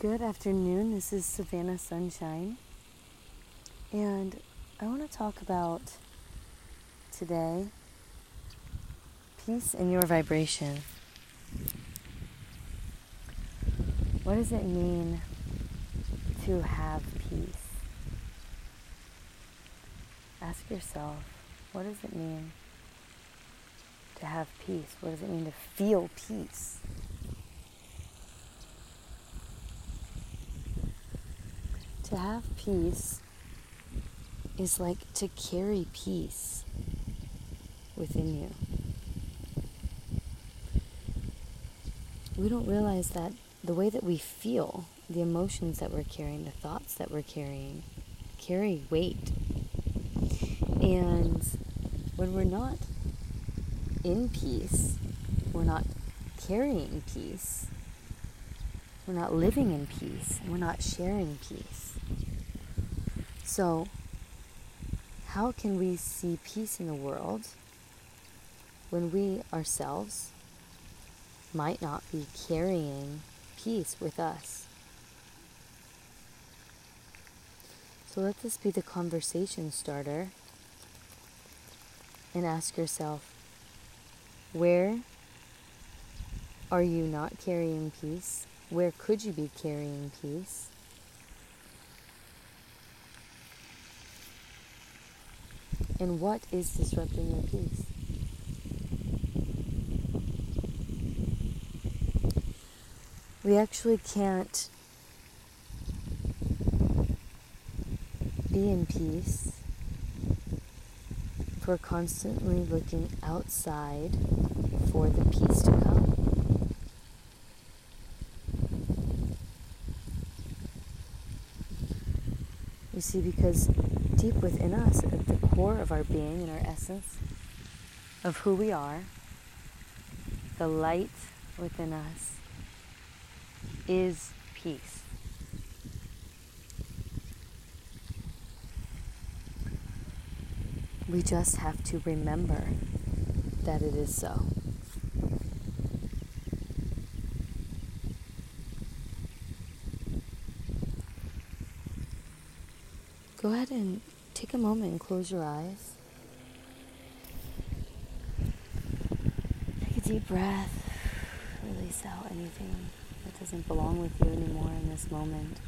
Good afternoon. This is Savannah Sunshine. And I want to talk about today peace in your vibration. What does it mean to have peace? Ask yourself, what does it mean to have peace? What does it mean to feel peace? To have peace is like to carry peace within you. We don't realize that the way that we feel, the emotions that we're carrying, the thoughts that we're carrying, carry weight. And when we're not in peace, we're not carrying peace, we're not living in peace, we're not sharing peace. So, how can we see peace in the world when we ourselves might not be carrying peace with us? So let this be the conversation starter and ask yourself where are you not carrying peace? Where could you be carrying peace? And what is disrupting your peace? We actually can't be in peace if we're constantly looking outside for the peace to come. You see, because deep within us, at the core of our being and our essence of who we are, the light within us is peace. We just have to remember that it is so. Go ahead and take a moment and close your eyes. Take a deep breath. Release out anything that doesn't belong with you anymore in this moment.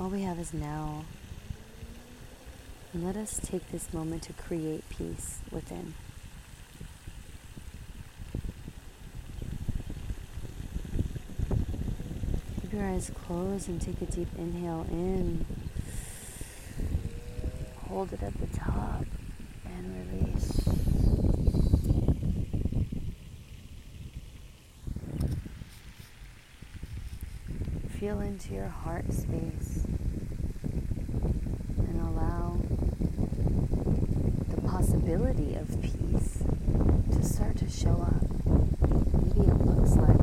All we have is now. And let us take this moment to create peace within. Keep your eyes closed and take a deep inhale in. Hold it at the top and release. Feel into your heart space and allow the possibility of peace to start to show up. Maybe it looks like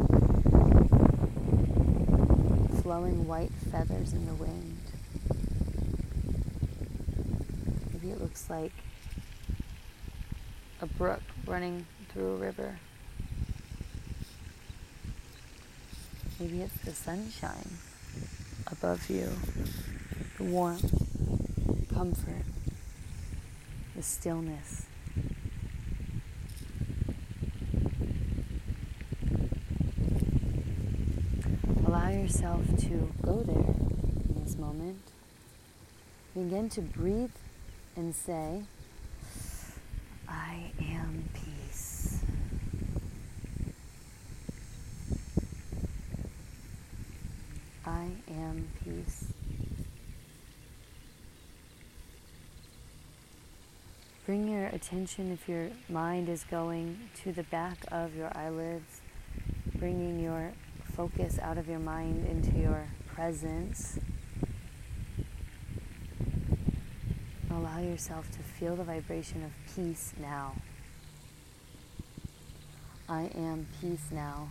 flowing white feathers in the wind. Maybe it looks like a brook running through a river. Maybe it's the sunshine above you, the warmth, comfort, the stillness. Allow yourself to go there in this moment. Begin to breathe and say, I am peace. I am peace. Bring your attention, if your mind is going, to the back of your eyelids, bringing your focus out of your mind into your presence. Allow yourself to feel the vibration of peace now. I am peace now.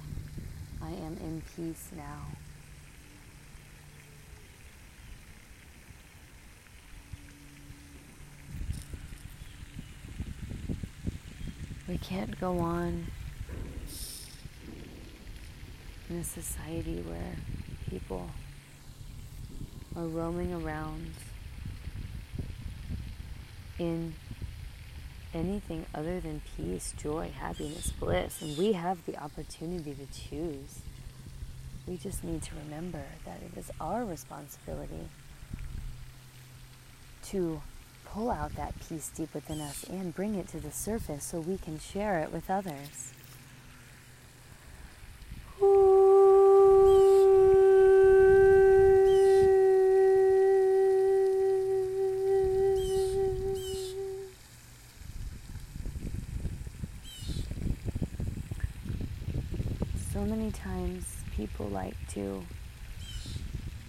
I am in peace now. We can't go on in a society where people are roaming around in anything other than peace, joy, happiness, bliss, and we have the opportunity to choose. We just need to remember that it is our responsibility to pull out that peace deep within us and bring it to the surface so we can share it with others. So many times people like to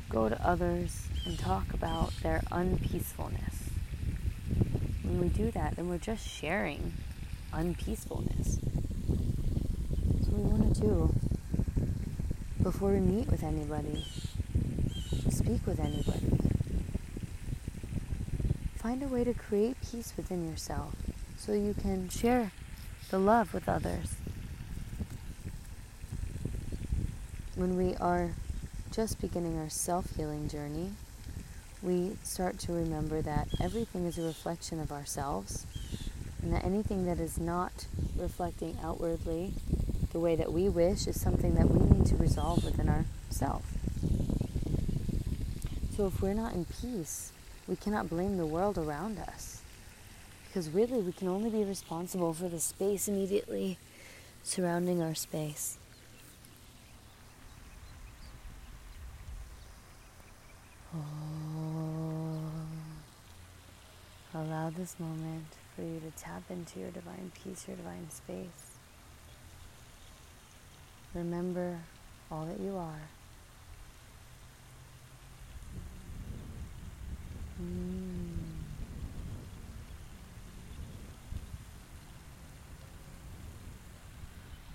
go to others and talk about their unpeacefulness. When we do that, then we're just sharing unpeacefulness. What we want to do before we meet with anybody, speak with anybody. Find a way to create peace within yourself so you can share the love with others. When we are just beginning our self healing journey, we start to remember that everything is a reflection of ourselves, and that anything that is not reflecting outwardly the way that we wish is something that we need to resolve within ourselves. So if we're not in peace, we cannot blame the world around us. Because really, we can only be responsible for the space immediately surrounding our space. Allow this moment for you to tap into your divine peace, your divine space. Remember all that you are. Mm.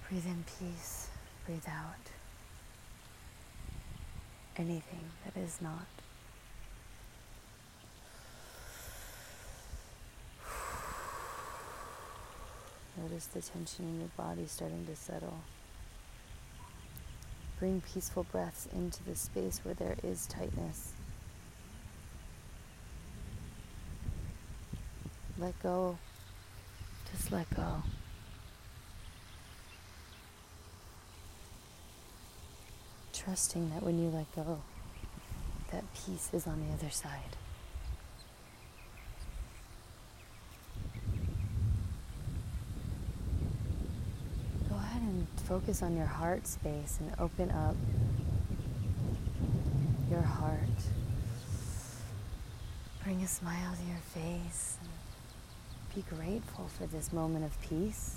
Breathe in peace, breathe out anything that is not. Notice the tension in your body starting to settle. Bring peaceful breaths into the space where there is tightness. Let go. Just let go. Trusting that when you let go, that peace is on the other side. Focus on your heart space and open up your heart. Bring a smile to your face be grateful for this moment of peace.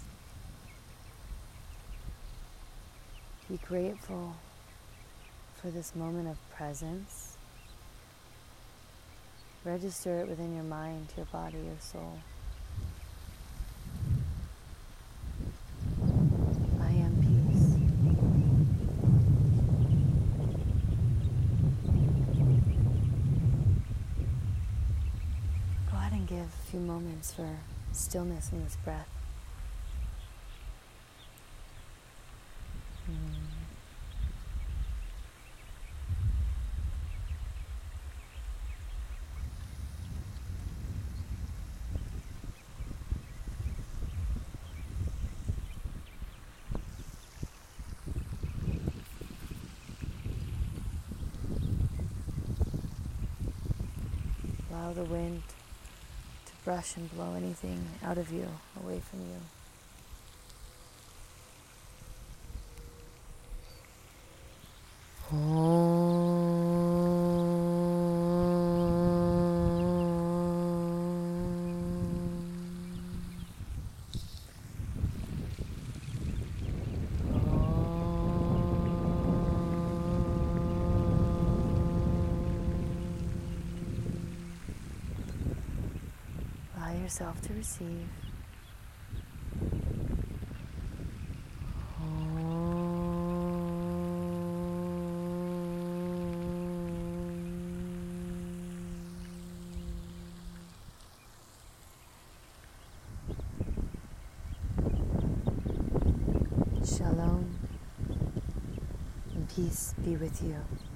Be grateful for this moment of presence. Register it within your mind, your body, your soul. Few moments for stillness in this breath. Allow the wind brush and blow anything out of you, away from you. Yourself to receive. Shalom. And peace be with you.